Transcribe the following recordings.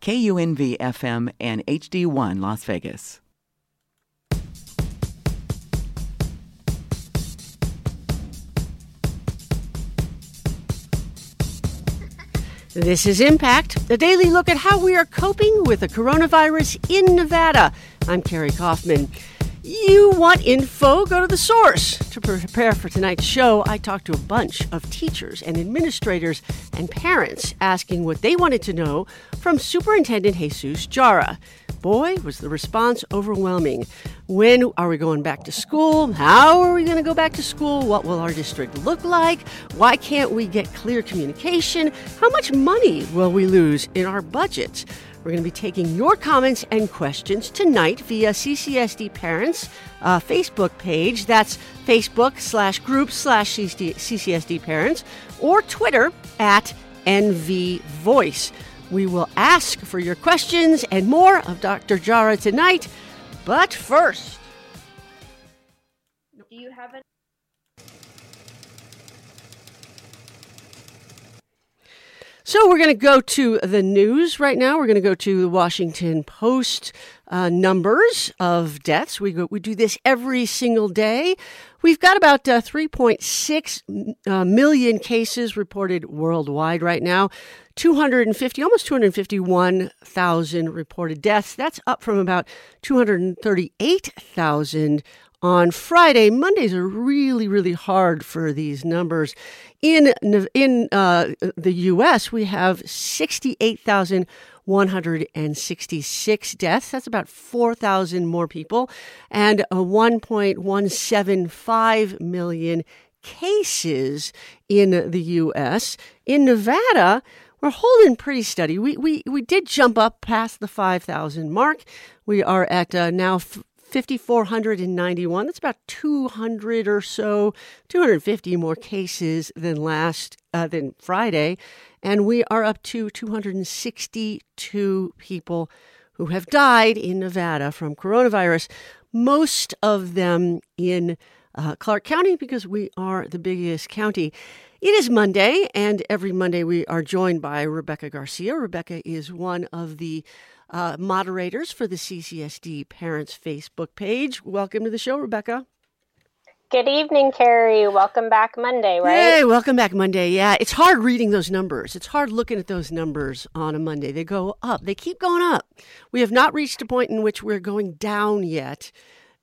KUNV FM and HD1 Las Vegas. This is Impact, a daily look at how we are coping with the coronavirus in Nevada. I'm Carrie Kaufman. You want info? Go to the source. To prepare for tonight's show, I talked to a bunch of teachers and administrators and parents asking what they wanted to know from Superintendent Jesus Jara. Boy, was the response overwhelming. When are we going back to school? How are we going to go back to school? What will our district look like? Why can't we get clear communication? How much money will we lose in our budgets? We're going to be taking your comments and questions tonight via CCSD Parents uh, Facebook page. That's Facebook slash group slash CCSD Parents or Twitter at NV Voice. We will ask for your questions and more of Dr. Jara tonight. But first, So we're going to go to the news right now. We're going to go to the Washington Post uh, numbers of deaths. We go, we do this every single day. We've got about uh, 3.6 uh, million cases reported worldwide right now. 250, almost 251,000 reported deaths. That's up from about 238,000 on Friday. Mondays are really, really hard for these numbers. In in uh, the U.S., we have 68,166 deaths. That's about 4,000 more people, and 1.175 million cases in the U.S. In Nevada, we're holding pretty steady. We, we, we did jump up past the 5,000 mark. We are at uh, now 5,491. That's about 200 or so, 250 more cases than last, uh, than Friday. And we are up to 262 people who have died in Nevada from coronavirus, most of them in uh, Clark County because we are the biggest county. It is Monday, and every Monday we are joined by Rebecca Garcia. Rebecca is one of the uh, moderators for the CCSD Parents Facebook page. Welcome to the show, Rebecca. Good evening, Carrie. Welcome back Monday, right? Hey, welcome back Monday. Yeah, it's hard reading those numbers. It's hard looking at those numbers on a Monday. They go up, they keep going up. We have not reached a point in which we're going down yet.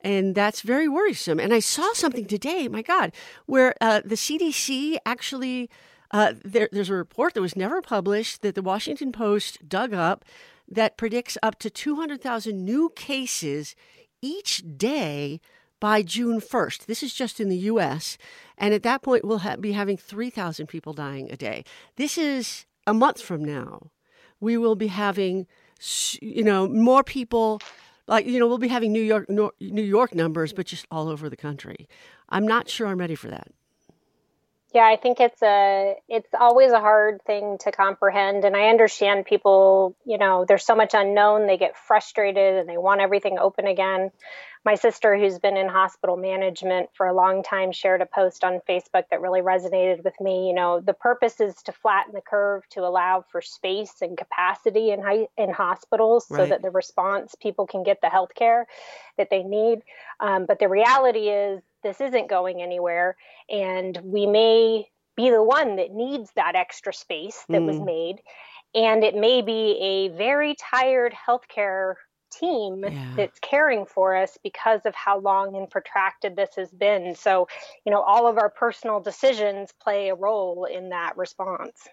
And that's very worrisome. And I saw something today, my God, where uh, the CDC actually, uh, there, there's a report that was never published that the Washington Post dug up that predicts up to 200,000 new cases each day by June 1st. This is just in the US. And at that point, we'll ha- be having 3,000 people dying a day. This is a month from now. We will be having, you know, more people. Like you know, we'll be having New York New York numbers, but just all over the country. I'm not sure I'm ready for that. Yeah, I think it's a it's always a hard thing to comprehend and I understand people, you know, there's so much unknown, they get frustrated and they want everything open again. My sister who's been in hospital management for a long time shared a post on Facebook that really resonated with me, you know, the purpose is to flatten the curve to allow for space and capacity in in hospitals right. so that the response people can get the health care that they need. Um, but the reality is this isn't going anywhere and we may be the one that needs that extra space that mm. was made and it may be a very tired healthcare team yeah. that's caring for us because of how long and protracted this has been so you know all of our personal decisions play a role in that response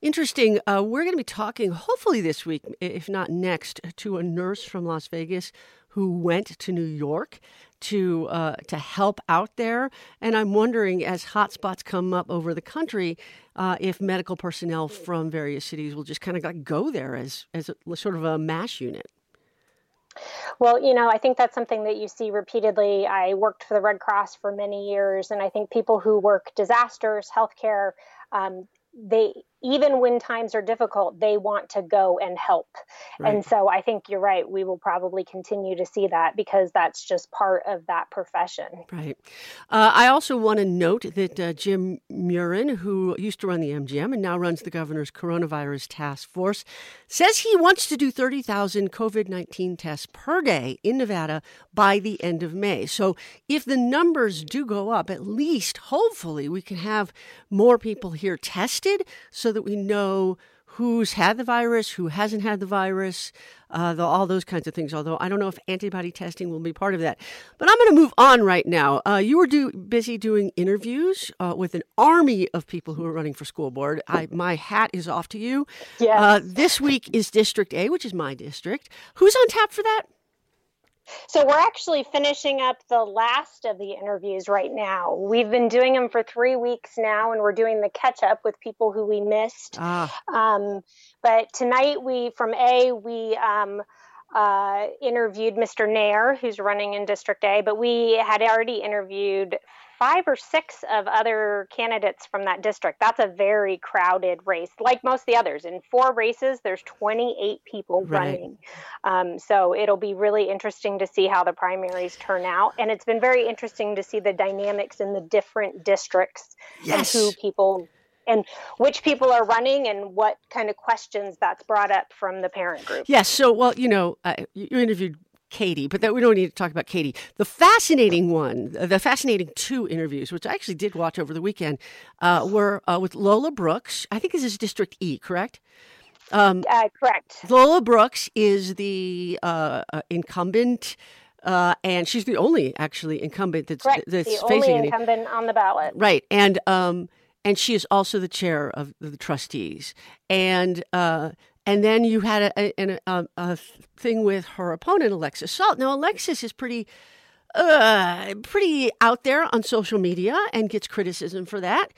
Interesting. Uh, we're going to be talking, hopefully this week, if not next, to a nurse from Las Vegas who went to New York to uh, to help out there. And I'm wondering, as hotspots come up over the country, uh, if medical personnel from various cities will just kind of like go there as as a, sort of a mass unit. Well, you know, I think that's something that you see repeatedly. I worked for the Red Cross for many years, and I think people who work disasters, healthcare, um, they even when times are difficult, they want to go and help. Right. And so I think you're right. We will probably continue to see that because that's just part of that profession. Right. Uh, I also want to note that uh, Jim Murren, who used to run the MGM and now runs the governor's coronavirus task force, says he wants to do 30,000 COVID 19 tests per day in Nevada by the end of May. So if the numbers do go up, at least hopefully we can have more people here tested so that we know who's had the virus, who hasn't had the virus, uh, the, all those kinds of things. Although I don't know if antibody testing will be part of that. But I'm going to move on right now. Uh, you were do, busy doing interviews uh, with an army of people who are running for school board. I, my hat is off to you. Yes. Uh, this week is District A, which is my district. Who's on tap for that? So we're actually finishing up the last of the interviews right now. We've been doing them for three weeks now, and we're doing the catch up with people who we missed. Ah. Um, but tonight, we from A, we um, uh, interviewed Mr. Nair, who's running in District A, but we had already interviewed five or six of other candidates from that district. That's a very crowded race, like most of the others. In four races, there's 28 people right. running. Um, so it'll be really interesting to see how the primaries turn out. And it's been very interesting to see the dynamics in the different districts yes. and who people and which people are running and what kind of questions that's brought up from the parent group. Yes. So, well, you know, uh, you interviewed Katie, but that we don't need to talk about Katie. The fascinating one, the fascinating two interviews, which I actually did watch over the weekend, uh, were uh, with Lola Brooks. I think this is District E, correct? Um, uh, correct. Lola Brooks is the uh, uh, incumbent. Uh, and she's the only actually incumbent that's Correct. that's the facing only incumbant any. on the ballot. Right, and um, and she is also the chair of the trustees. And uh, and then you had a, a, a, a thing with her opponent, Alexis Salt. Now, Alexis is pretty. Uh, pretty out there on social media and gets criticism for that.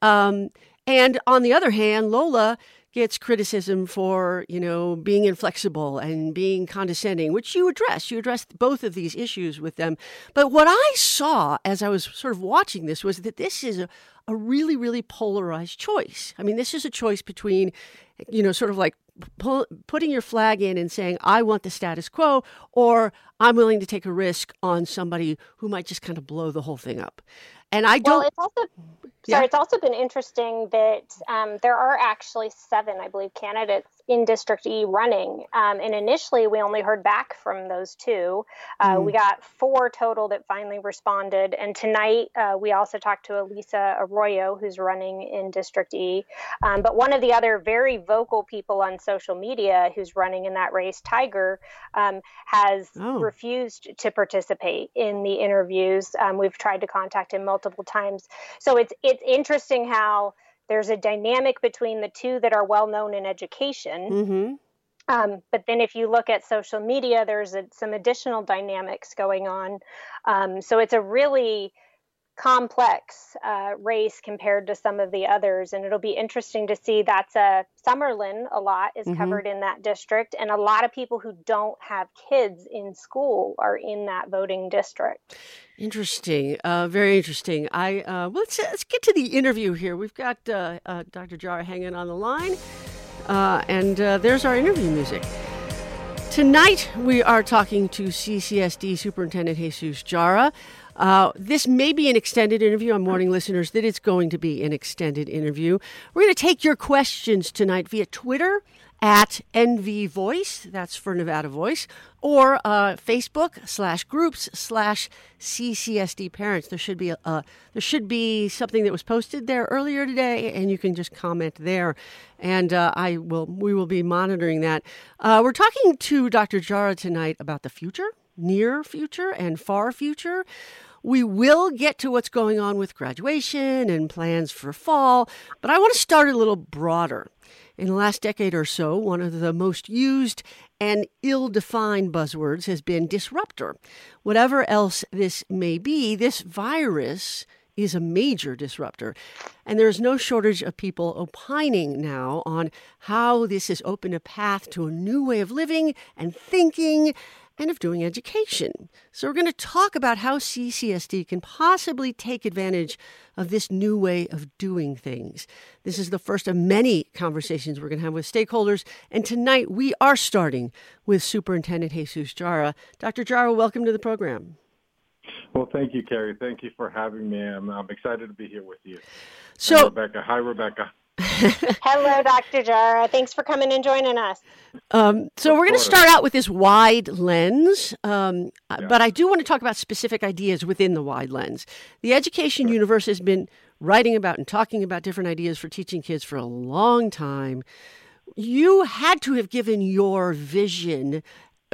Um, and on the other hand, Lola gets criticism for, you know, being inflexible and being condescending, which you address. You address both of these issues with them. But what I saw as I was sort of watching this was that this is a, a really, really polarized choice. I mean, this is a choice between, you know, sort of like pull, putting your flag in and saying, I want the status quo, or I'm willing to take a risk on somebody who might just kind of blow the whole thing up. And I don't. Well, it's also sorry. It's also been interesting that um, there are actually seven, I believe, candidates in District E running. Um, and initially, we only heard back from those two. Uh, mm. We got four total that finally responded. And tonight, uh, we also talked to Elisa Arroyo, who's running in District E. Um, but one of the other very vocal people on social media who's running in that race, Tiger, um, has oh. refused to participate in the interviews. Um, we've tried to contact him multiple times. So it's it's interesting how there's a dynamic between the two that are well known in education. Mm-hmm. Um, but then if you look at social media, there's a, some additional dynamics going on. Um, so it's a really complex uh, race compared to some of the others. And it'll be interesting to see that's a Summerlin a lot is mm-hmm. covered in that district. And a lot of people who don't have kids in school are in that voting district. Interesting, uh, very interesting. I uh, let's let's get to the interview here. We've got uh, uh, Dr. Jara hanging on the line, uh, and there's our interview music. Tonight we are talking to CCSD Superintendent Jesus Jara. Uh, this may be an extended interview. I'm warning listeners that it's going to be an extended interview. We're going to take your questions tonight via Twitter at NV Voice, that's for Nevada Voice, or uh, Facebook slash groups slash CCSD Parents. There should be a, uh, there should be something that was posted there earlier today, and you can just comment there, and uh, I will we will be monitoring that. Uh, we're talking to Dr. Jara tonight about the future near future and far future. We will get to what's going on with graduation and plans for fall, but I want to start a little broader. In the last decade or so, one of the most used and ill defined buzzwords has been disruptor. Whatever else this may be, this virus is a major disruptor. And there's no shortage of people opining now on how this has opened a path to a new way of living and thinking and of doing education. So, we're going to talk about how CCSD can possibly take advantage of this new way of doing things. This is the first of many conversations we're going to have with stakeholders. And tonight we are starting with Superintendent Jesus Jara. Dr. Jara, welcome to the program. Well, thank you, Carrie. Thank you for having me. I'm, I'm excited to be here with you. So, Rebecca. Hi, Rebecca. Hello, Dr. Jara. Thanks for coming and joining us. Um, so, we're going to start out with this wide lens, um, Yeah. but I do want to talk about specific ideas within the wide lens. The Education Universe has been writing about and talking about different ideas for teaching kids for a long time. You had to have given your vision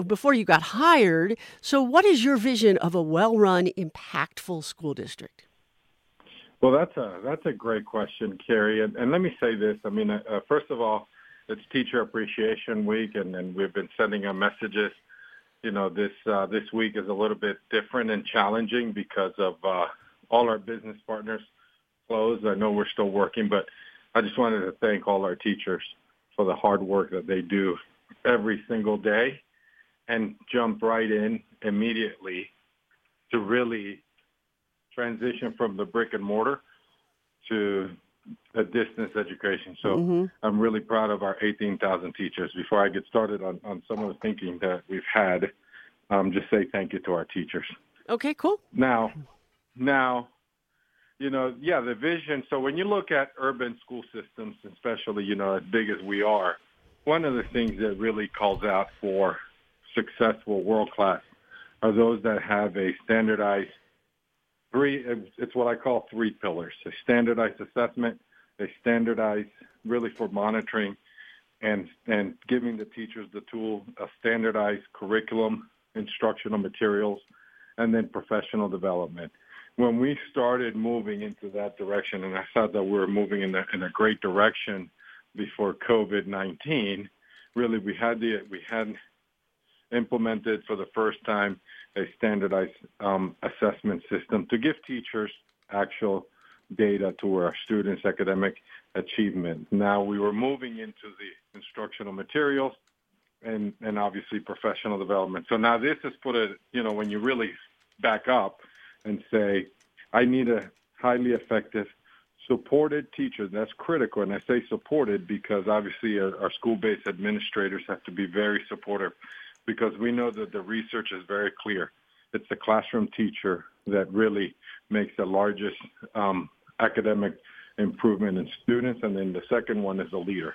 before you got hired. So, what is your vision of a well run, impactful school district? Well, that's a that's a great question, Carrie. And, and let me say this. I mean, uh, uh, first of all, it's Teacher Appreciation Week, and, and we've been sending out messages. You know, this uh, this week is a little bit different and challenging because of uh, all our business partners closed. I know we're still working, but I just wanted to thank all our teachers for the hard work that they do every single day and jump right in immediately to really transition from the brick and mortar to a distance education. So Mhm. I'm really proud of our 18,000 teachers. Before I get started on, on some of the thinking that we've had, um, just say thank you to our teachers. Okay, cool. Now, now, you know, yeah, the vision. So when you look at urban school systems, especially, you know, as big as we are, one of the things that really calls out for successful world class are those that have a standardized three, it's what I call three pillars, a standardized assessment, a standardized really for monitoring and, and giving the teachers the tool, a standardized curriculum, instructional materials, and then professional development. When we started moving into that direction, and I thought that we were moving in a, in a great direction before COVID-19, really we had the, we had implemented for the first time a standardized um, assessment system to give teachers actual data to our students' academic achievement. Now we were moving into the instructional materials and, and obviously professional development. So now this has put a, you know, when you really back up and say, I need a highly effective supported teacher. That's critical. And I say supported because obviously our, our school-based administrators have to be very supportive because we know that the research is very clear. It's the classroom teacher that really makes the largest um, academic improvement in students. And then the second one is the leader.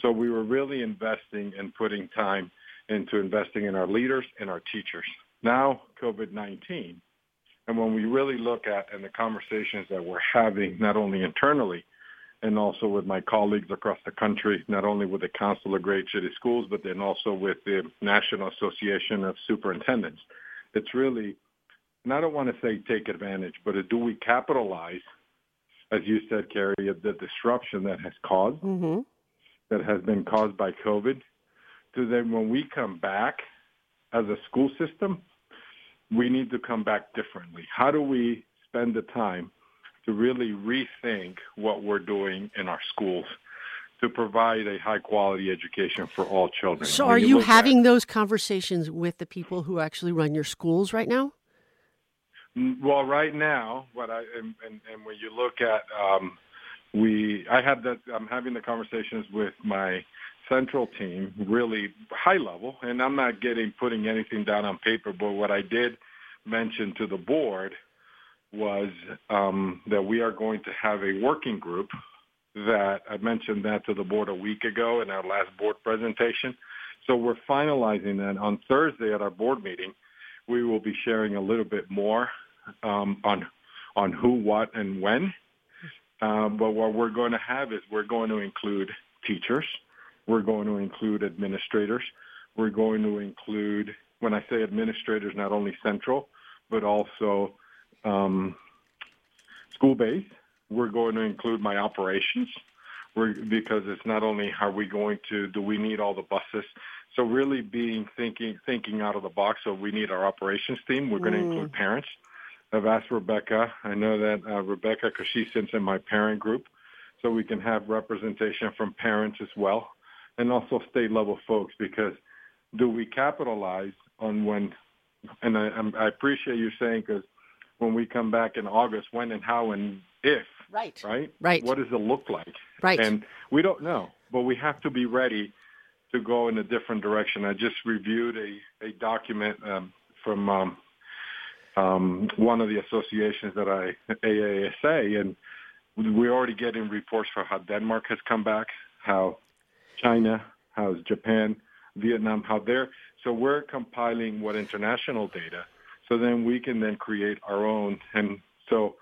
So we were really investing and putting time into investing in our leaders and our teachers. Now, COVID-19, and when we really look at and the conversations that we're having, not only internally, and also with my colleagues across the country, not only with the Council of Great City Schools, but then also with the National Association of Superintendents. It's really, and I don't want to say take advantage, but do we capitalize, as you said, Carrie, of the disruption that has caused, Mm-hmm. that has been caused by COVID, to then when we come back as a school system, we need to come back differently. How do we spend the time to really rethink what we're doing in our schools to provide a high quality education for all children? So, When are you at- having those conversations with the people who actually run your schools right now? Mm, Well, right now, what I and, and, and when you look at, um, we, I had that. I'm having the conversations with my central team, really high level, and I'm not getting putting anything down on paper. But what I did mention to the board was um, that we are going to have a working group. That I mentioned that to the board a week ago in our last board presentation. So we're finalizing that on Thursday at our board meeting. We will be sharing a little bit more um, on on who, what, and when. Um, but what we're going to have is we're going to include teachers, we're going to include administrators, we're going to include when I say administrators, not only central, but also um, school based. We're going to include my operations. We're, because it's not only are we going to do we need all the buses so really being thinking thinking out of the box so we need our operations team we're going to include parents i've asked rebecca i know that uh, rebecca because she sits in my parent group so we can have representation from parents as well and also state level folks because do we capitalize on when, and I, I appreciate you saying because when we come back in August, when and how and if, right, right, right, what does it look like, right, and we don't know, but we have to be ready to go in a different direction. I just reviewed a a document um, from um, um, one of the associations that I AASA, and we're already getting reports for how Denmark has come back, how China, how Japan, Vietnam, how they're so we're compiling what international data, so then we can then create our own. And so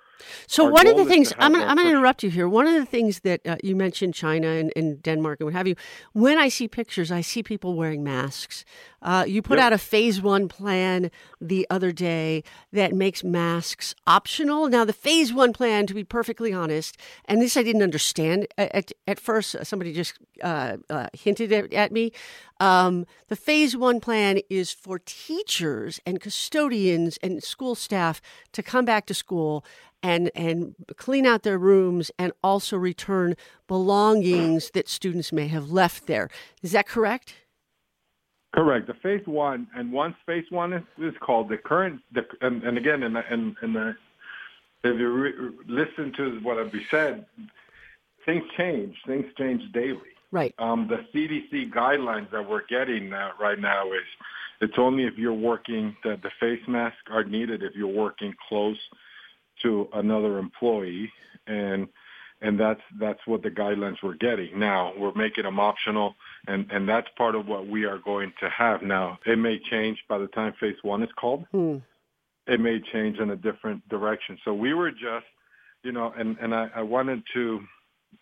so Our one of the things I'm going to interrupt you here. One of the things that uh, you mentioned China and, and, Denmark and what have you. When I see pictures, I see people wearing masks. Uh, you put yep. out a phase one plan the other day that makes masks optional. Now, the phase one plan, to be perfectly honest, and this I didn't understand at, at first. Somebody just uh, uh hinted at, at me. Um, the phase one plan is for teachers and custodians and school staff to come back to school and and clean out their rooms and also return belongings that students may have left there. Is that correct? Correct. The phase one, and once phase one is, is called the current, the, and, and again, in the, in, in the, if you re, listen to what I've said, things change. Things change daily. Right. Um, the CDC guidelines that we're getting uh, right now is it's only if you're working that the face masks are needed if you're working close to another employee, and and that's that's what the guidelines we're getting. Now we're making them optional, and and that's part of what we are going to have. Now it may change by the time phase one is called. Hmm. It may change in a different direction. So we were just, you know, and and I, I wanted to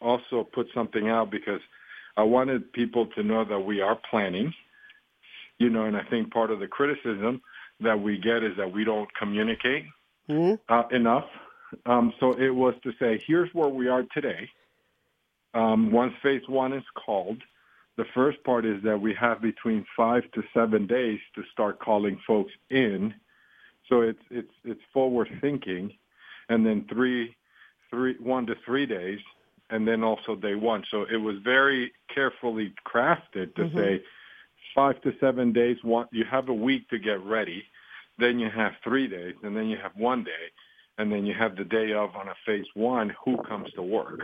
also put something out because I wanted people to know that we are planning. You know, and I think part of the criticism that we get is that we don't communicate mm-hmm. uh, enough. Um, so it was to say, here's where we are today. Um, once phase one is called, the first part is that we have between five to seven days to start calling folks in. So it's it's it's forward thinking, and then three, three one to three days, and then also day one. So it was very carefully crafted to mm-hmm. say five to seven days. One, you have a week to get ready then you have three days, and then you have one day, and then you have the day of on a phase one. Who comes to work?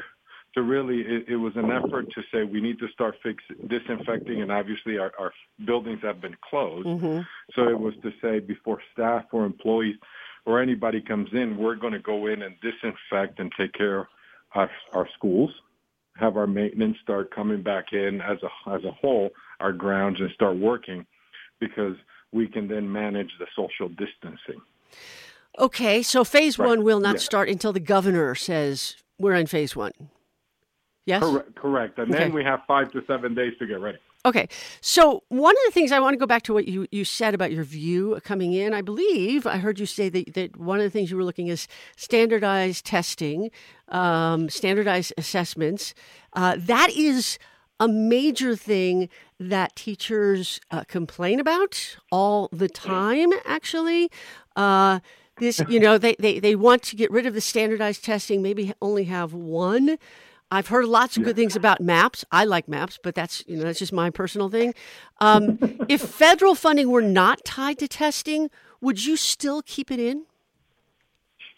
So really, it, it was an effort to say we need to start fix disinfecting, and obviously our, our buildings have been closed. Mm-hmm. So it was to say before staff or employees or anybody comes in, we're going to go in and disinfect and take care of our, our schools, have our maintenance start coming back in as a as a whole, our grounds, and start working, because we can then manage the social distancing. Okay, so phase right. one will not start until the governor says we're in phase one. Yes? Correct. correct. And okay. then we have five to seven days to get ready. Okay. So, one of the things I want to go back to what you, you said about your view coming in, I believe I heard you say that, that one of the things you were looking is standardized testing, um, standardized assessments. Uh, that is a major thing that teachers uh, complain about all the time, actually. Uh, this, you know, they, they, they want to get rid of the standardized testing, maybe only have one. I've heard lots of good things about maps. I like maps, but that's you know that's just my personal thing. Um, if federal funding were not tied to testing, would you still keep it in?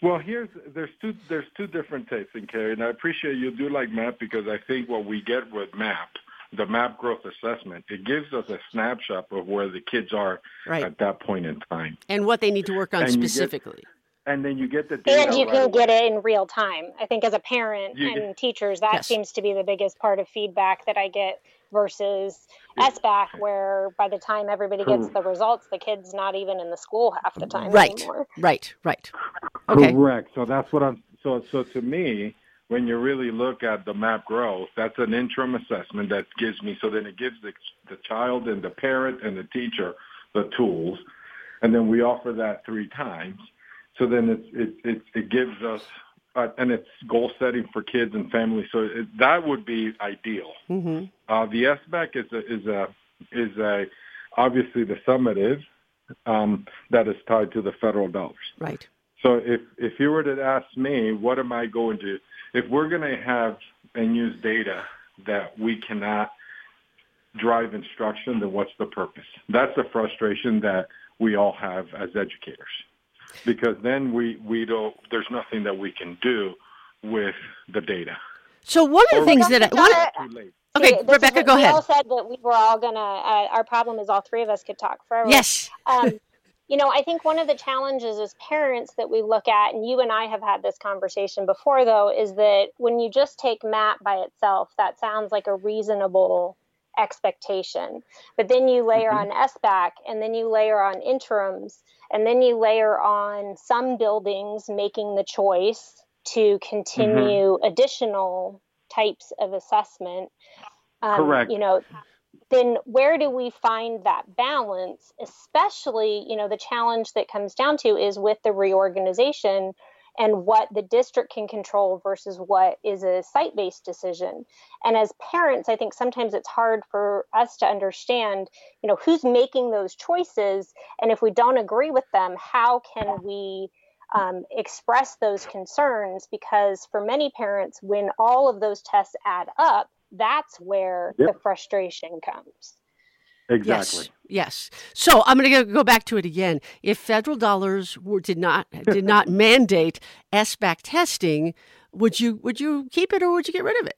Well, here's there's two there's two different takes in Carrie, and I appreciate you do like MAP because I think what we get with MAP, the MAP growth assessment, it gives us a snapshot of where the kids are right. at that point in time and what they need to work on and specifically. Get, and then you get the data and you right can away. get it in real time. I think as a parent you and get, teachers, that yes. seems to be the biggest part of feedback that I get versus SBAC, where by the time everybody gets the results, the kid's not even in the school half the time right. anymore. Right, right, okay. Correct. So that's what I'm. So, so to me, when you really look at the MAP Growth, that's an interim assessment that gives me. So then it gives the the child and the parent and the teacher the tools, and then we offer that three times. So then it it it, it gives us uh, and it's goal setting for kids and families. So it, that would be ideal. Mm-hmm. Uh, the SBAC is a, is a is a obviously the summative um, that is tied to the federal dollars. Right. So if if you were to ask me, what am I going to if we're going to have and use data that we cannot drive instruction, then what's the purpose? That's the frustration that we all have as educators, because then we we don't. There's nothing that we can do with the data. So one of the Or things that I, don't one, have Too late. okay, This Rebecca, what- go we ahead. all said that we were all gonna. Uh, our problem is all three of us could talk forever. Yes. um, you know, I think one of the challenges as parents that we look at, and you and I have had this conversation before, though, is that when you just take MAP by itself, that sounds like a reasonable expectation. But then you layer Mhm. on SBAC, and then you layer on interims, and then you layer on some buildings making the choice to continue additional types of assessment. Um, Correct. You know, then where do we find that balance especially you know the challenge that comes down to is with the reorganization and what the district can control versus what is a site-based decision. And as parents i think sometimes it's hard for us to understand you know who's making those choices and if we don't agree with them how can we um, express those concerns? Because for many parents when all of those tests add up that's where Yep. the frustration comes Exactly. Yes. Yes. So I'm going to go back to it again. If federal dollars were, did not did not mandate SBAC testing, would you would you keep it or would you get rid of it?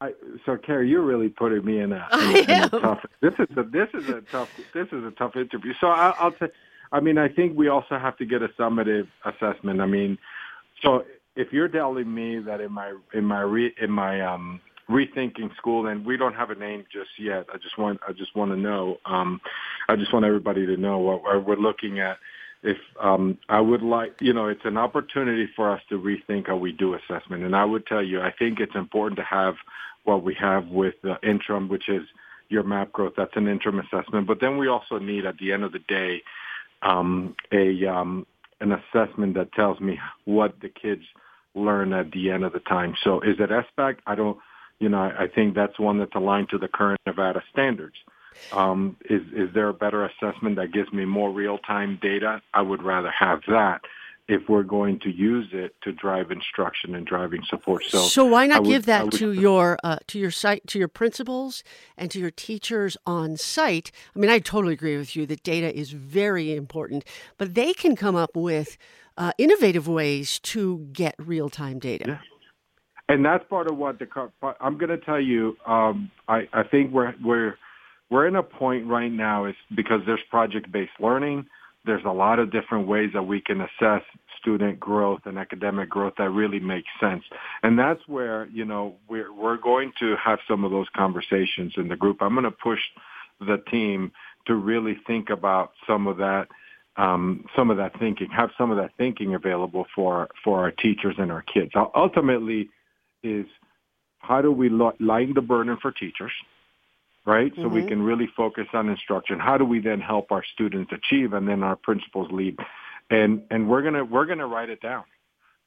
I, so Carrie, you're really putting me in a, in, in a tough. This is a this is a tough this is a tough interview. So I, I'll say, I mean, I think we also have to get a summative assessment. I mean, so if you're telling me that in my in my re, in my um, rethinking school, and we don't have a name just yet. I just want I just want to know. Um, I just want everybody to know what, we're looking at. If um, I would like, you know, it's an opportunity for us to rethink how we do assessment. And I would tell you, I think it's important to have what we have with the interim, which is your MAP Growth. That's an interim assessment. But then we also need, at the end of the day, um, a um, an assessment that tells me what the kids learn at the end of the time. So is it SBAC? I don't, you know, I, think that's one that's aligned to the current Nevada standards. Um, is is there a better assessment that gives me more real time data? I would rather have that if we're going to use it to drive instruction and driving support. So, So, why not would- give that would- to your uh, to your site to your principals and to your teachers on site? I mean, I totally agree with you that data is very important, but they can come up with uh, innovative ways to get real time data. Yeah. and that's part of what the I'm going to tell you. Um, I I think we're we're we're in a point right now is because there's project based learning. There's a lot of different ways that we can assess student growth and academic growth that really makes sense. And that's where, you know, we're, we're going to have some of those conversations in the group. I'm going to push the team to really think about some of that, um, some of that thinking, have some of that thinking available for, for our teachers and our kids. Ultimately is how do we lighten the burden for teachers? Right? So we Mhm. can really focus on instruction. How do we then help our students achieve, and then our principals lead, and and we're gonna we're gonna write it down,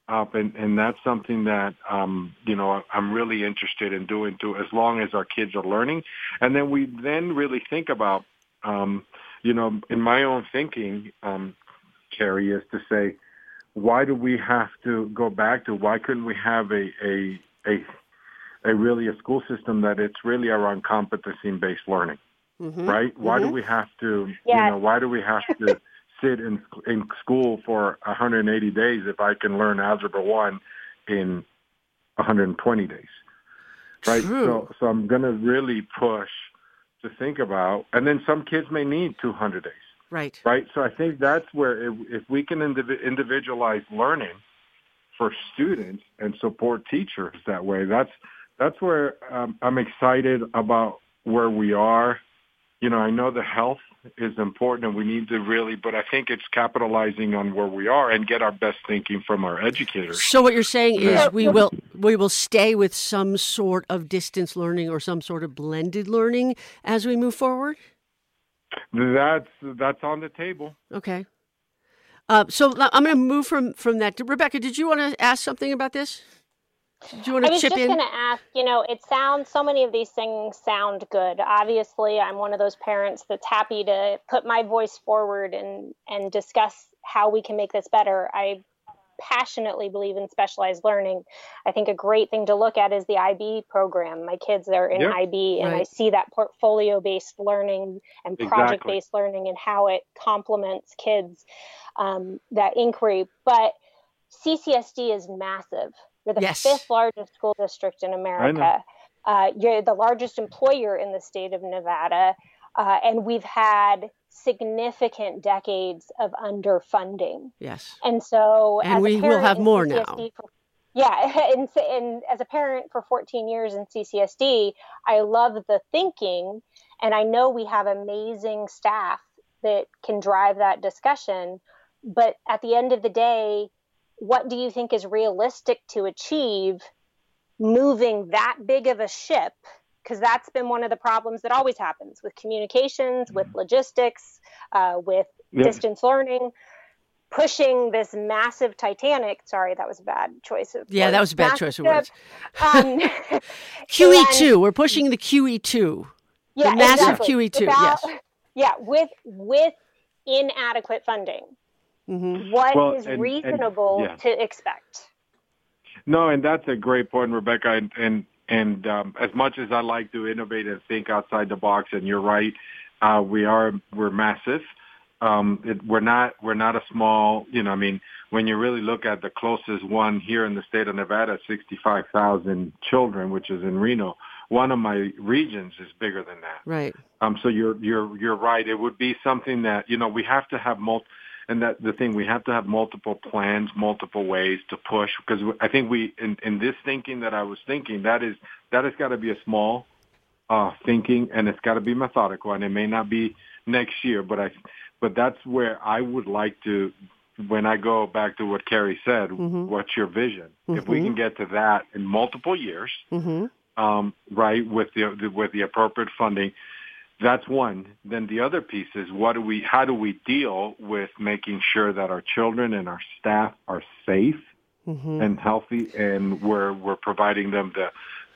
up, and and that's something that um, you know I'm really interested in doing too, as long as our kids are learning, and then we then really think about, um, you know, in my own thinking, um, Carrie, is to say, why do we have to go back to why couldn't we have a a a a really a school system that it's really around competency based learning, Mhm. right? Why do Mhm. we have to, Yeah. you know, why do we have to sit in in school for 180 days if I can learn algebra one in 120 days, right? True. So so I'm going to really push to think about, and then some kids may need 200 days Right. right? So I think that's where if, if we can indiv- individualize learning for students and support teachers that way, that's that's where um, I'm excited about where we are. You know, I know the health is important and we need to really, but I think it's capitalizing on where we are and get our best thinking from our educators. So what you're saying is we will we will stay with some sort of distance learning or some sort of blended learning as we move forward. That's that's on the table. Okay. Uh, so I'm going to move from from that. Rebecca, did you want to ask something about this? Did you want I was chip just in? going to ask, you know, it sounds, so many of these things sound good. Obviously, I'm one of those parents that's happy to put my voice forward and, and discuss how we can make this better. I passionately believe in specialized learning. I think a great thing to look at is the IB program. My kids are in Yep. IB, and I see that portfolio based learning and project based learning and how it complements kids, um, that inquiry. But CCSD is massive. We're the Yes. fifth largest school district in America. Uh, you're the largest employer in the state of Nevada, uh, and we've had significant decades of underfunding. Yes. And so, And we will have more now. For, yeah, and, and as a parent for 14 years in CCSD, I love the thinking, and I know we have amazing staff that can drive that discussion. But at the end of the day, what do you think is realistic to achieve moving that big of a ship? Because that's been one of the problems that always happens with communications, with logistics, uh, with Yep. distance learning pushing this massive Titanic. Sorry, that was a bad choice of Yeah, that was a bad Massive choice of words. Um, QE2. and- We're pushing the QE2. yeah, massive exactly. QE2, Without- yes. Yeah, with with inadequate funding. Hmm What is Well, and- and- reasonable yeah. to expect? No, and that's a great point, Rebecca. And and, and um, as much as I like to innovate and think outside the box, and you're right, uh, we are we're massive. Um, it, we're not we're not a small. You know, I mean, when you really look at the closest one here in the state of Nevada, sixty-five thousand children, which is in Reno. One of my regions is bigger than that. Right. Um, so you're you're you're right. It would be something that you know we have to have multi, and that the thing we have to have multiple plans, multiple ways to push because I think we in, in this thinking that I was thinking that is that has got to be a small uh, thinking and it's got to be methodical and it may not be next year, but I but that's where I would like to when I go back to what Carrie said. Mhm. What's your vision? If we Mhm. can get to that in multiple years, hmm um, right, with the, the with the appropriate funding. That's one. Then the other piece is what do we, how do we deal with making sure that our children and our staff are safe hmm and healthy, and we're we're providing them the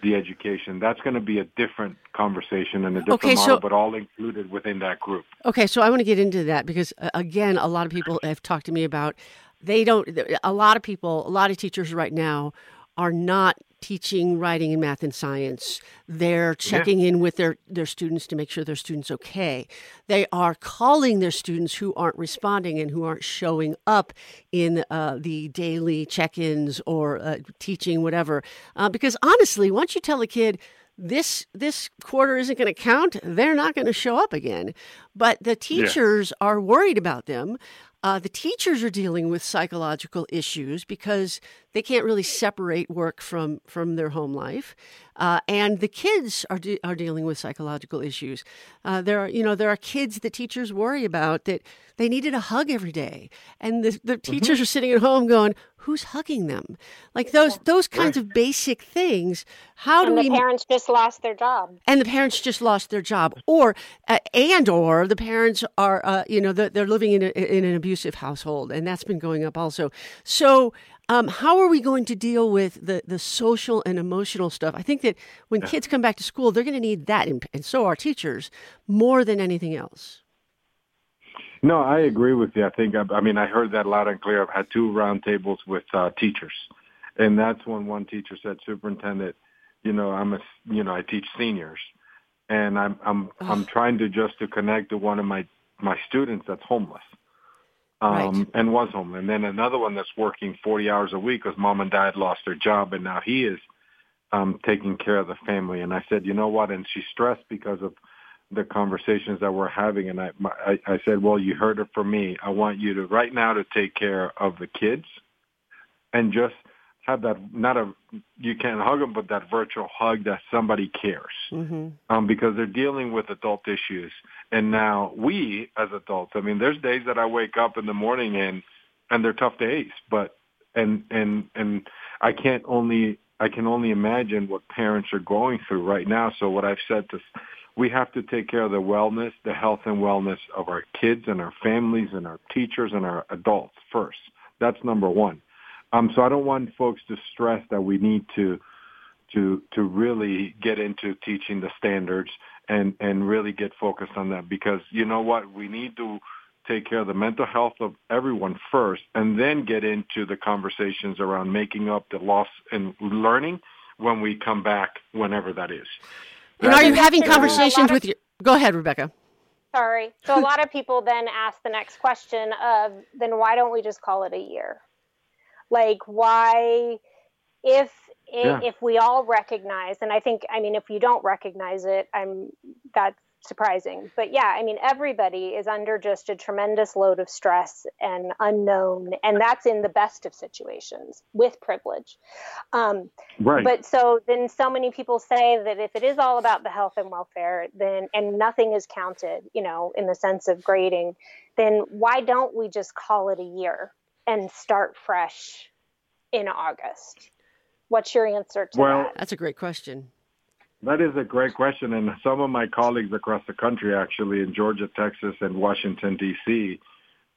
the education. That's going to be a different conversation and a different Okay, model, so- but all included within that group. Okay, so I want to get into that because uh, again, a lot of people have talked to me about they don't. A lot of people, a lot of teachers right now are not teaching writing and math and science. They're checking in with their their students to make sure their students okay. They are calling their students who aren't responding and who aren't showing up in uh, the daily check-ins or uh, teaching whatever. Uh, because honestly, once you tell a kid this this quarter isn't going to count they're not going to show up again but the teachers are worried about them uh, the teachers are dealing with psychological issues because they can't really separate work from from their home life. Uh, and the kids are de- are dealing with psychological issues. Uh, there are you know there are kids that teachers worry about that they needed a hug every day. And the, the teachers are sitting at home going who's hugging them? Like those those kinds of basic things how do And we the parents just lost their job. and the parents just lost their job. Or uh, and or the parents are uh, you know they're, they're living in, a, in an abusive household and that's been going up also. So um, how are we going to deal with the, the social and emotional stuff? I think that when kids come back to school they're going to need that and, and so are teachers more than anything else No, I agree with you. I think I, I mean I heard that loud and clear. I've had two roundtables with uh, teachers, and that's when one teacher said, "Superintendent, you know I'm a you know I teach seniors, and I'm I'm I'm trying to just to connect to one of my my students that's homeless, um, Right. and was homeless, and then another one that's working 40 hours a week because mom and dad lost their job, and now he is um, taking care of the family. And I said, you know what? And she's stressed because of the conversations that we're having and I, my, I I said, well, you heard it from me. I want you to right now to take care of the kids and just have that not a you can't hug them, but that virtual hug that somebody cares mm-hmm. um, because they're dealing with adult issues. And now we as adults, I mean, there's days that I wake up in the morning and and they're tough days, but and and and I can't only I can only imagine what parents are going through right now. So what I've said to we have to take care of the wellness, the health and wellness of our kids and our families and our teachers and our adults first. That's number one. Um, so I don't want folks to stress that we need to to to really get into teaching the standards and and really get focused on that because you know what we need to take care of the mental health of everyone first, and then get into the conversations around making up the loss in learning when we come back, whenever that is. And are you having conversations with your? Go ahead, Rebecca. Sorry. So a lot of people then ask the next question of, then why don't we just call it a year? Like why, if Yeah. if we all recognize, and I think, I mean, if you don't recognize it, I'm that's surprising. But yeah, I mean, everybody is under just a tremendous load of stress and unknown, and that's in the best of situations with privilege. Um, Right. but so then so many people say that if it is all about the health and welfare, then and nothing is counted, you know, in the sense of grading, then why don't we just call it a year and start fresh in August? What's your answer to Well, that? That's a great question. That is a great question, and some of my colleagues across the country, actually in Georgia, Texas, and Washington D.C.,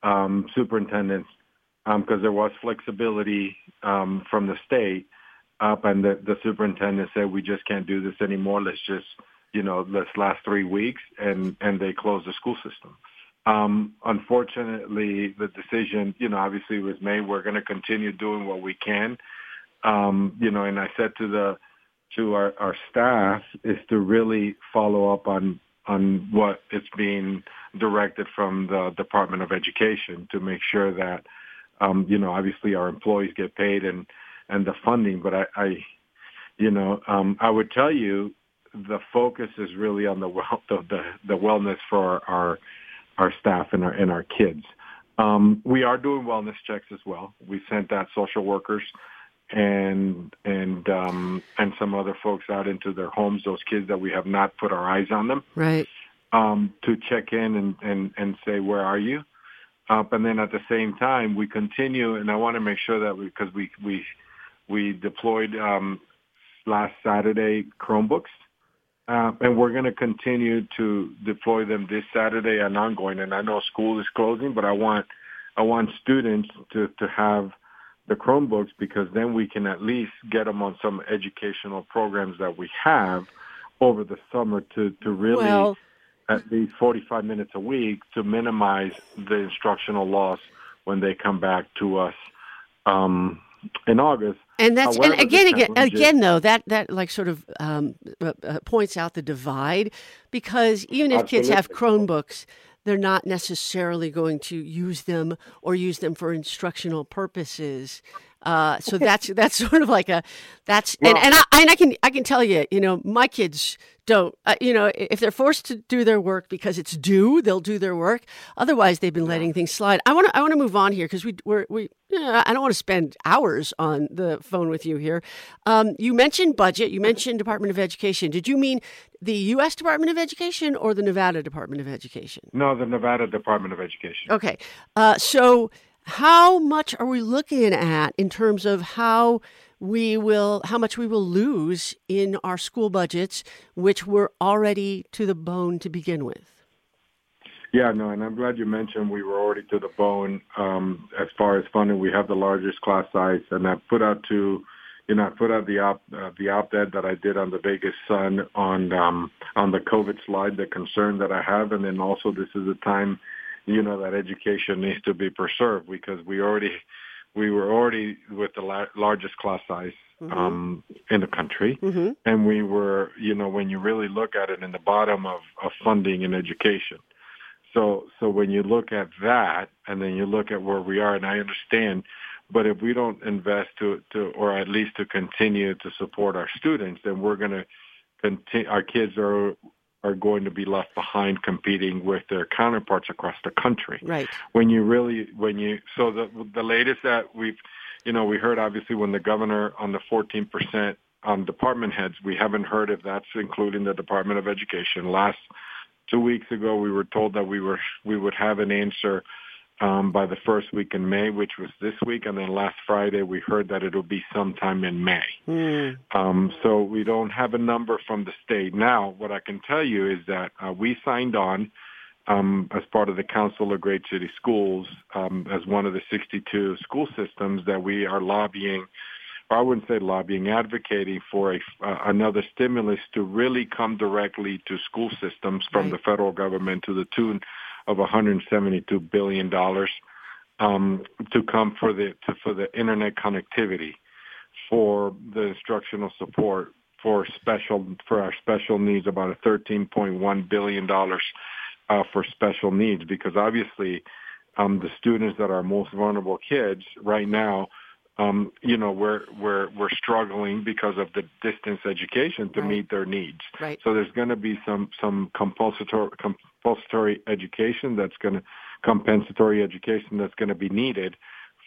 um, superintendents, because there was flexibility um, from the state up, and the, the superintendent said we just can't do this anymore. Let's just, you know, let's last three weeks, and and they closed the school system. Um, unfortunately, the decision, you know, obviously was made. We're going to continue doing what we can, um, you know, and I said to the to our, our staff is to really follow up on on what is being directed from the Department of Education to make sure that um, you know obviously our employees get paid and and the funding. But I, I you know um, I would tell you the focus is really on the well the the, the wellness for our our staff and our and our kids. Um, we are doing wellness checks as well. We sent out social workers and and um, and some other folks out into their homes. Those kids that we have not put our eyes on them Right. um, to check in and, and, and say, where are you? Uh, and then at the same time, we continue, and I want to make sure that we, because we, we, we deployed um, last Saturday Chromebooks, uh, and we're going to continue to deploy them this Saturday and ongoing. And I know school is closing, but I want, I want students to, to have the Chromebooks because then we can at least get them on some educational programs that we have over the summer to, to really Well, at least 45 minutes a week to minimize the instructional loss when they come back to us um, in August. And that's However, and again, again, again, though that that like sort of um, uh, uh, points out the divide because even if kids have Chromebooks, they're not necessarily going to use them or use them for instructional purposes. Uh, so that's that's sort of like a that's and, Well- and I and I can I can tell you, you know, my kids don't. Uh, you know, if they're forced to do their work because it's due, they'll do their work. Otherwise, they've been letting things slide. I want to I want to move on here because we we're, we yeah, I don't want to spend hours on the phone with you here. Um, you mentioned budget. You mentioned Department of Education. Did you mean the U.S. Department of Education or the Nevada Department of Education? No, the Nevada Department of Education. Okay. Uh, so, how much are we looking at in terms of how we will, how much we will lose in our school budgets, which were already to the bone to begin with? Yeah, no, and I'm glad you mentioned we were already to the bone um, as far as funding. We have the largest class size, and I put out to, you know, I put out the op uh, the op-ed that I did on the Vegas Sun on um, on the COVID slide, the concern that I have, and then also this is a time, you know, that education needs to be preserved because we already we were already with the la- largest class size um, in the country, Mm-hmm. and we were, you know, when you really look at it, in the bottom of, of funding in education. So, so when you look at that, and then you look at where we are, and I understand, but if we don't invest to, to, or at least to continue to support our students, then we're going to continue. Our kids are are going to be left behind competing with their counterparts across the country Right. when you really when you so the the latest that we've you know we heard obviously when the governor on the 14 percent on department heads we haven't heard if that's including the department of education last two weeks ago we were told that we were we would have an answer um, by the first week in May, which was this week, and then last Friday we heard that it'll be sometime in May. Mm. Um, so we don't have a number from the state. Now, what I can tell you is that uh, we signed on um, as part of the Council of Great City Schools um, as one of the 62 school systems that we are lobbying, or I wouldn't say lobbying, advocating for a, uh, another stimulus to really come directly to school systems from Right. the federal government to the tune of 172 billion dollars um, to come for the to, for the internet connectivity for the instructional support for special for our special needs about a 13.1 billion dollars uh, for special needs because obviously um, the students that are most vulnerable kids right now um, you know we're we're we're struggling because of the distance education to Right. meet their needs Right. so there's going to be some some compulsory compulsory education that's going to compensatory education that's going to be needed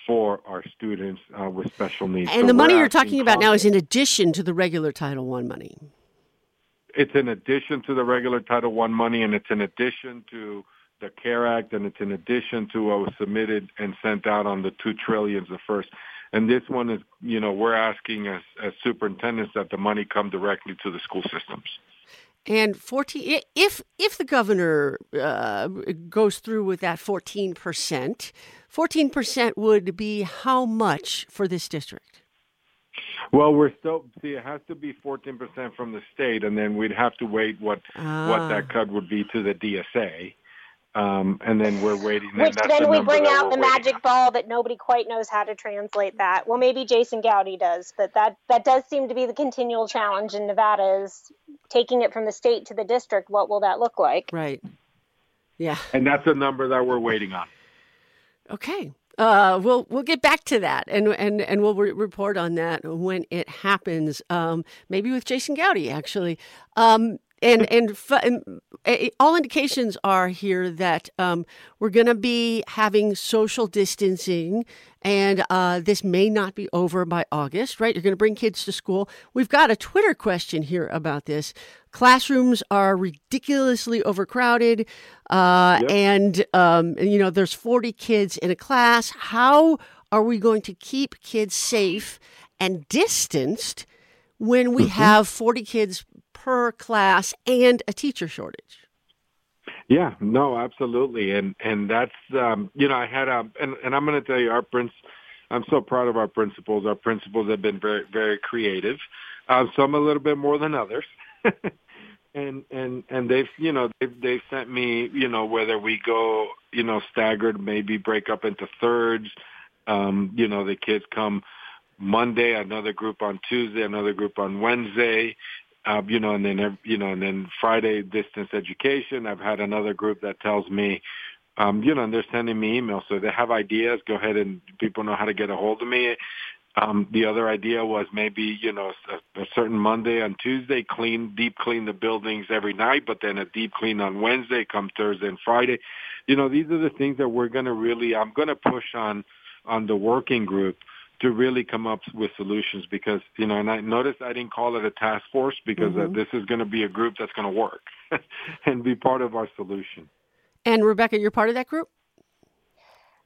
for our students uh, with special needs. And So the money you're talking about now is in addition to the regular Title One money. it's in addition to the regular Title One money, and it's in addition to the CARE Act, and it's in addition to what was submitted and sent out on the two trillions the first. And this one is, you know, we're asking as, as superintendents that the money come directly to the school systems. And 14 if if the governor uh, goes through with that 14%, 14% would be how much for this district? Well, we're still see. It has to be 14% from the state, and then we'd have to wait what Ah. what that cut would be to the DSA. Um, and then we're waiting. Which then the we bring out the magic on. ball that nobody quite knows how to translate that. Well, maybe Jason Goudie does, but that that does seem to be the continual challenge in Nevada is taking it from the state to the district. What will that look like? Right. Yeah. And that's a number that we're waiting on. Okay. Uh, we'll we'll get back to that, and and and we'll re- report on that when it happens. Um, maybe with Jason Goudie, actually. Um, and and, f- and uh, all indications are here that um, we're going to be having social distancing, and uh, this may not be over by August. Right? You're going to bring kids to school. We've got a Twitter question here about this. Classrooms are ridiculously overcrowded, uh, Yep. and um, you know there's 40 kids in a class. How are we going to keep kids safe and distanced when we have 40 kids per class and a teacher shortage? Yeah, no, absolutely, and and that's um, you know I had a and and I'm going to tell you our prince. I'm so proud of our principals. Our principals have been very very creative. Uh, some a little bit more than others, and and and they've you know they've they've sent me you know whether we go you know staggered maybe break up into thirds. Um, you know the kids come Monday, another group on Tuesday, another group on Wednesday uh, you know, and then you know, and then Friday distance education. I've had another group that tells me, um, you know, and they're sending me emails, so they have ideas. Go ahead and people know how to get a hold of me. Um, the other idea was maybe you know a, a certain Monday and Tuesday clean, deep clean the buildings every night, but then a deep clean on Wednesday, come Thursday and Friday. You know, these are the things that we're going to really. I'm going to push on on the working group to really come up with solutions because you know and I noticed I didn't call it a task force because uh, this is going to be a group that's going to work and be part of our solution. And Rebecca, you're part of that group.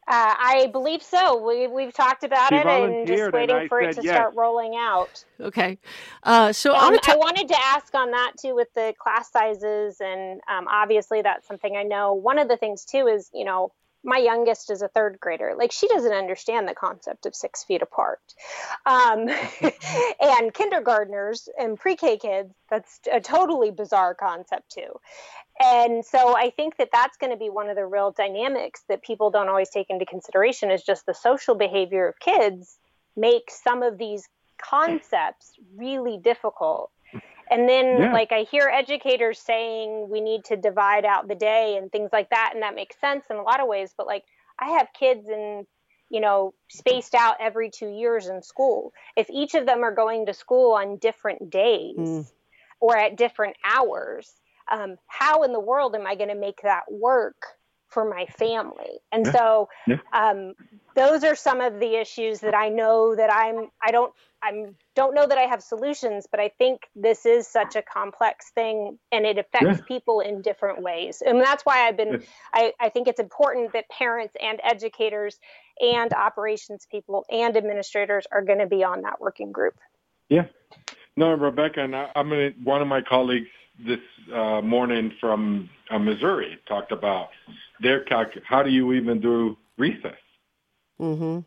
Uh, I believe so. We we've talked about She it and just waiting I for it to yes. start rolling out. Okay. Uh, so I Um, want to I wanted to ask on that too with the class sizes, and um, obviously that's something I know. One of the things too is, you know, my youngest is a third grader. Like she doesn't understand the concept of six feet apart. Um, and kindergartners and pre-K kids, that's a totally bizarre concept too. And so I think that that's going to be one of the real dynamics that people don't always take into consideration is just the social behavior of kids makes some of these concepts really difficult. And then, Yeah. like, I hear educators saying we need to divide out the day and things like that. And that makes sense in a lot of ways. But, like, I have kids in, you know, spaced out every two years in school. If each of them are going to school on different days Mm. or at different hours, um, how in the world am I going to make that work for my family? And Yeah. so, Yeah. um, those are some of the issues that I know that I'm I don't I'm don't know that I have solutions, but I think this is such a complex thing and it affects Yeah. people in different ways. And that's why I've been. I, I think it's important that parents and educators and operations people and administrators are going to be on that working group. Yeah. No, Rebecca, and I, I'm gonna, one of my colleagues this uh, morning from uh, Missouri talked about their calc. How do you even do recess? hmm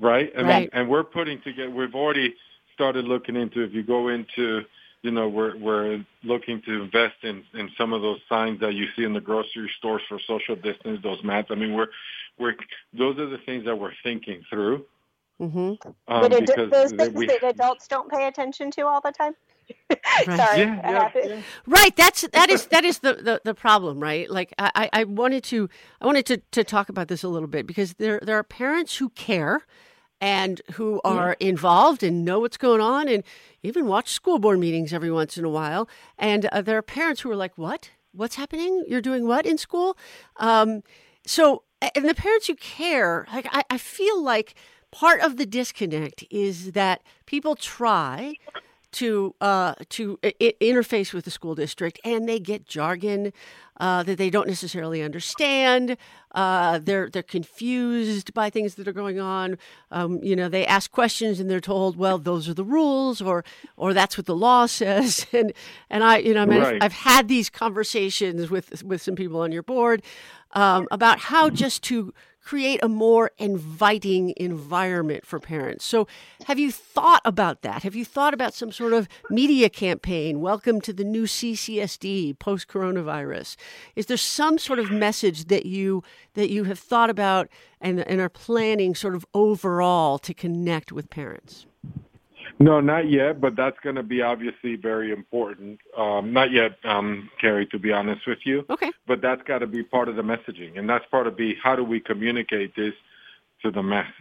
right? I mean, Right. and we're putting together. We've already started looking into. If you go into you know, we're we're looking to invest in in some of those signs that you see in the grocery stores for social distance, those mats. I mean, we're we're those are the things that we're thinking through. Mm-hmm. Um, but it, those things we, that adults don't pay attention to all the time. Right. Sorry. Yeah, yeah, yeah. Right. That's that is that is the, the, the problem, right? Like I, I wanted to I wanted to, to talk about this a little bit because there there are parents who care and who are yeah. involved and know what's going on and even watch school board meetings every once in a while. And uh, there are parents who are like, "What? What's happening? You're doing what in school?" Um, so, and the parents who care, like I, I feel like part of the disconnect is that people try to uh, to I- interface with the school district, and they get jargon uh, that they don't necessarily understand. Uh, they're they're confused by things that are going on. Um, you know, they ask questions and they're told, "Well, those are the rules," or or that's what the law says. And and I, you know, I mean, right. I've, I've, had these conversations with with some people on your board um, about how just to create a more inviting environment for parents. So, have you thought about that? Have you thought about some sort of media campaign? Welcome to the new CCSD post coronavirus. Is there some sort of message that you that you have thought about and, and are planning sort of overall to connect with parents? No, not yet, but that's going to be obviously very important. Um, not yet, um, Carrie, to be honest with you. Okay. But that's got to be part of the messaging, and that's part of be how do we communicate this to the masses.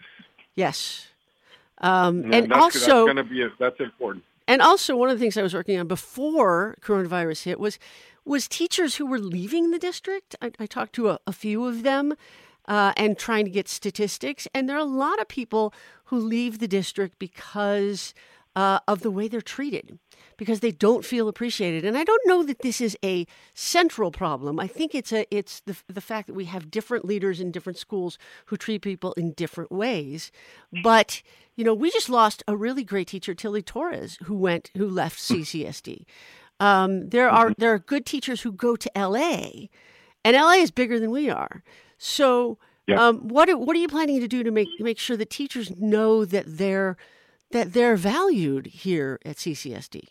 Yes, um, and, and that's, also that's going to be a, that's important. And also, one of the things I was working on before coronavirus hit was was teachers who were leaving the district. I, I talked to a, a few of them. Uh, and trying to get statistics. And there are a lot of people who leave the district because uh, of the way they're treated because they don't feel appreciated. And I don't know that this is a central problem. I think it's a it's the the fact that we have different leaders in different schools who treat people in different ways. But you know, we just lost a really great teacher, Tilly Torres, who went who left CCSD. Um, there are there are good teachers who go to LA, and LA is bigger than we are. So yeah. Um, what are, what are you planning to do to make make sure that teachers know that they're that they're valued here at CCSD?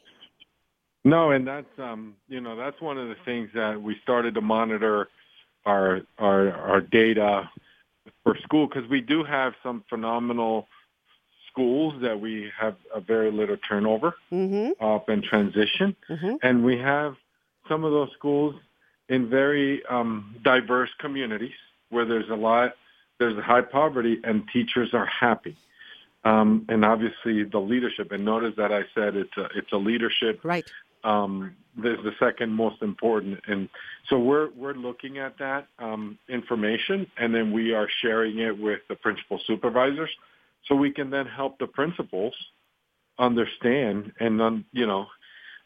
No, and that's um, you know that's one of the things that we started to monitor our our our data for school because we do have some phenomenal schools that we have a very little turnover mm-hmm. up and transition, mm-hmm. and we have some of those schools in very um, diverse communities where there's a lot, there's a high poverty, and teachers are happy. Um, and obviously the leadership. And notice that I said it's a it's a leadership. Right. Um, there's the second most important, and so we're we're looking at that um, information, and then we are sharing it with the principal supervisors, so we can then help the principals understand and um, you know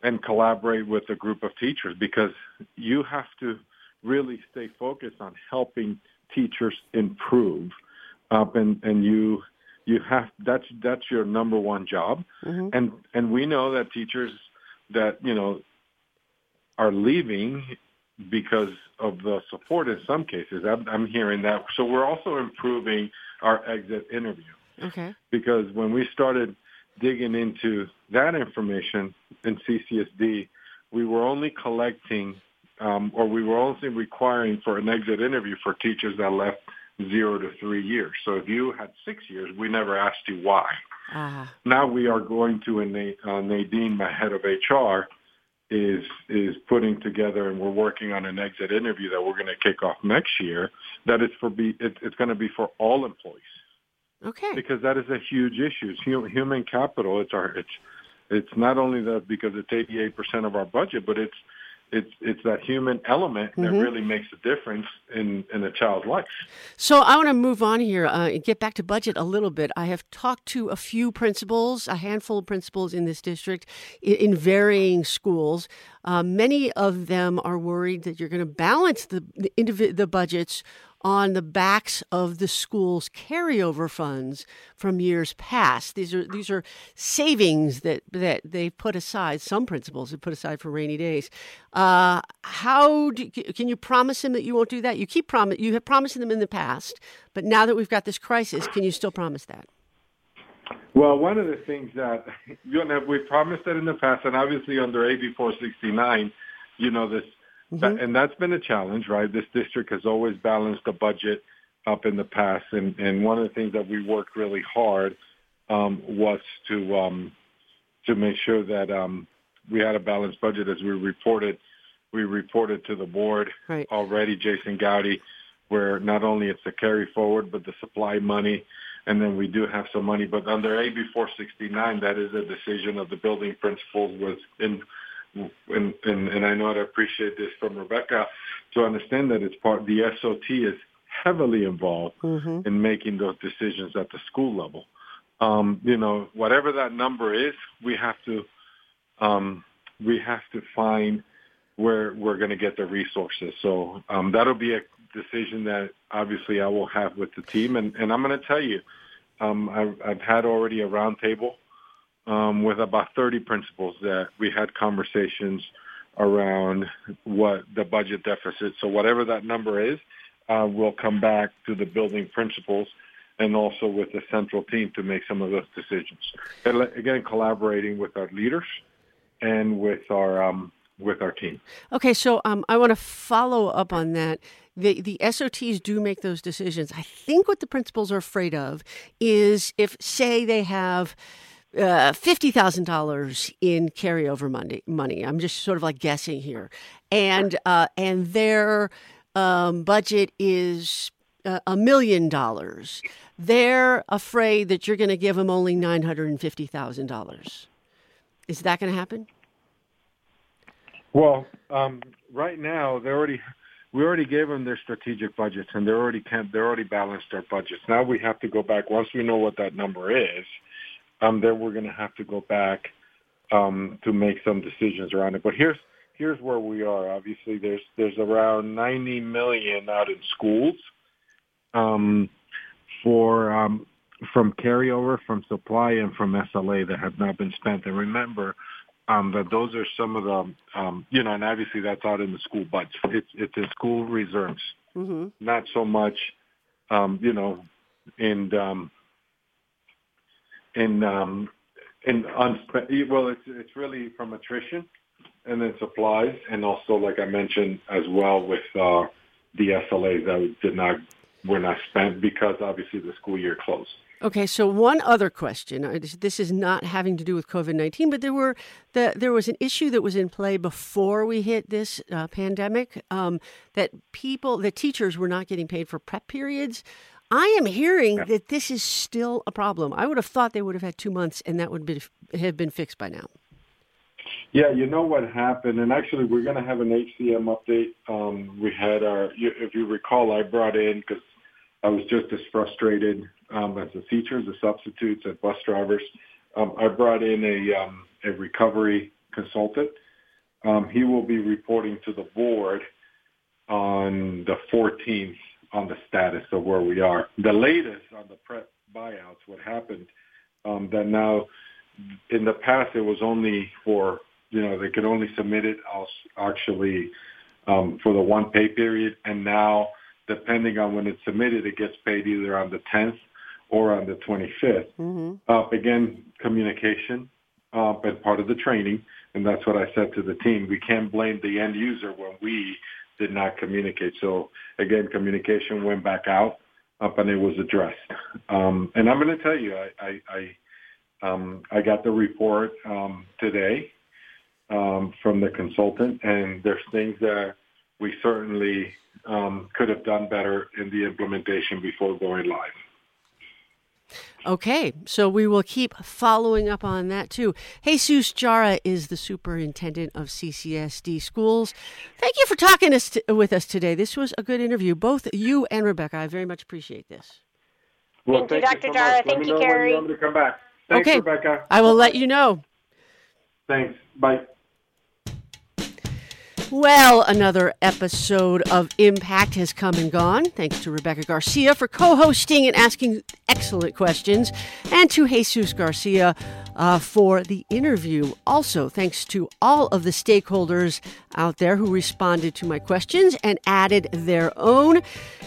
and collaborate with a group of teachers because you have to really stay focused on helping teachers improve up and and you you have that's that's your number one job. Mm-hmm. and and we know that teachers that you know are leaving because of the support in some cases. I'm, I'm hearing that. So we're also improving our exit interview. Okay. Because when we started digging into that information in CCSD we were only collecting um, or we were only requiring for an exit interview for teachers that left zero to three years. So if you had six years, we never asked you why. Uh-huh. Now we are going to, and uh, Nadine, my head of HR, is is putting together, and we're working on an exit interview that we're going to kick off next year. That is for be it, it's going to be for all employees. Okay. Because that is a huge issue. It's human capital. It's our it's it's not only that because it's 88% of our budget, but it's it's it's that human element that mm-hmm. really makes a difference in in a child's life. So I want to move on here uh, and get back to budget a little bit. I have talked to a few principals, a handful of principals in this district, in, in varying schools. Uh, many of them are worried that you're going to balance the the, indiv- the budgets on the backs of the school's carryover funds from years past. These are these are savings that that they put aside. Some principals have put aside for rainy days. Uh, how do, can you promise them that you won't do that? You keep promise you have promised them in the past, but now that we've got this crisis, can you still promise that? Well, one of the things that you know we promised that in the past, and obviously under AB 469, you know this, mm-hmm. that, and that's been a challenge, right? This district has always balanced the budget up in the past, and and one of the things that we worked really hard um, was to um, to make sure that um, we had a balanced budget as we reported. We reported to the board right. already, Jason Goudie, where not only it's the carry forward, but the supply money and then we do have some money. But under AB 469, that is a decision of the building principals was in, and, and, and I know I'd appreciate this from Rebecca to understand that it's part, the SOT is heavily involved mm-hmm. in making those decisions at the school level. Um, you know, whatever that number is, we have to, um, we have to find where we're going to get the resources. So um, that'll be a decision that obviously I will have with the team. And, and I'm going to tell you, um, I've, I've had already a roundtable um, with about 30 principals that we had conversations around what the budget deficit. So whatever that number is, uh, we'll come back to the building principals and also with the central team to make some of those decisions. And again, collaborating with our leaders and with our um, with our team. Okay, so um, I want to follow up on that the the SOTs do make those decisions. I think what the principals are afraid of is if, say, they have. Uh, fifty thousand dollars in carryover money. Money. I'm just sort of like guessing here, and uh, and their um, budget is uh, a million dollars. They're afraid that you're going to give them only nine hundred and fifty thousand dollars. Is that going to happen? Well, um, right now they already we already gave them their strategic budgets and they're already can, they're already balanced their budgets. Now we have to go back once we know what that number is. Um, then we're going to have to go back um, to make some decisions around it. But here's here's where we are. Obviously, there's there's around 90 million out in schools um, for um, from carryover, from supply, and from SLA that have not been spent. And remember, um, that those are some of the, um, you know, and obviously that's out in the school budget. It's it's in school reserves, mm-hmm. not so much, um, you know, in um, in um, unspent. Well, it's it's really from attrition, and then supplies, and also like I mentioned as well with uh, the SLAs that did not were not spent because obviously the school year closed. Okay, so one other question. This is not having to do with COVID nineteen, but there were the, there was an issue that was in play before we hit this uh, pandemic um, that people, the teachers, were not getting paid for prep periods. I am hearing yeah. that this is still a problem. I would have thought they would have had two months, and that would be, have been fixed by now. Yeah, you know what happened, and actually we're going to have an HCM update. Um, we had our, if you recall, I brought in because I was just as frustrated um, as the teachers, the substitutes, and bus drivers. Um, I brought in a, um, a recovery consultant. Um, he will be reporting to the board on the 14th on the status of where we are. The latest on the prep buyouts, what happened, um, that now in the past it was only for, you know, they could only submit it actually um, for the one pay period. And now, depending on when it's submitted, it gets paid either on the 10th or on the 25th. Mm-hmm. Uh, again, communication uh, and part of the training, and that's what I said to the team. We can't blame the end user when we did not communicate. So again, communication went back out up and it was addressed. Um, and I'm going to tell you, I I, I, um, I got the report um, today um, from the consultant, and there's things that we certainly um, could have done better in the implementation before going live. Okay, so we will keep following up on that too. Jesus Jara is the superintendent of CCSD schools. Thank you for talking us to, with us today. This was a good interview. Both you and Rebecca, I very much appreciate this. Well, thank, thank you, Dr. So Jara. Thank you, Carrie. You to come back. Thanks, okay, Rebecca. I will let you know. Thanks. Bye. Well, another episode of Impact has come and gone. Thanks to Rebecca Garcia for co hosting and asking excellent questions, and to Jesus Garcia uh, for the interview. Also, thanks to all of the stakeholders out there who responded to my questions and added their own.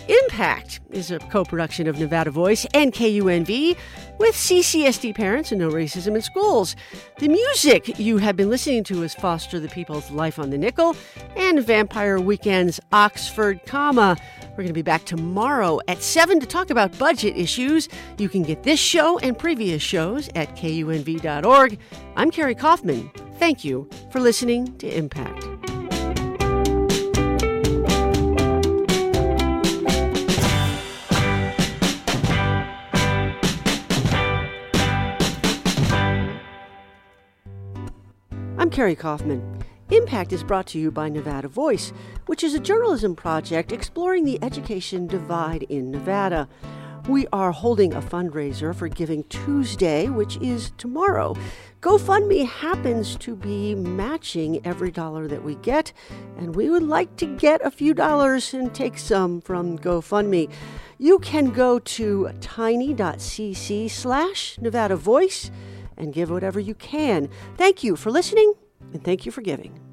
Impact is a co production of Nevada Voice and KUNV with CCSD Parents and No Racism in Schools. The music you have been listening to is Foster the People's Life on the Nickel and Vampire Weekend's Oxford Comma. We're going to be back tomorrow at 7 to talk about budget issues. You can get this show and previous shows at kunv.org. I'm Carrie Kaufman. Thank you for listening to Impact. I'm Carrie Kaufman. Impact is brought to you by Nevada Voice, which is a journalism project exploring the education divide in Nevada. We are holding a fundraiser for Giving Tuesday, which is tomorrow. GoFundMe happens to be matching every dollar that we get, and we would like to get a few dollars and take some from GoFundMe. You can go to tiny.cc slash Nevada Voice and give whatever you can. Thank you for listening and thank you for giving.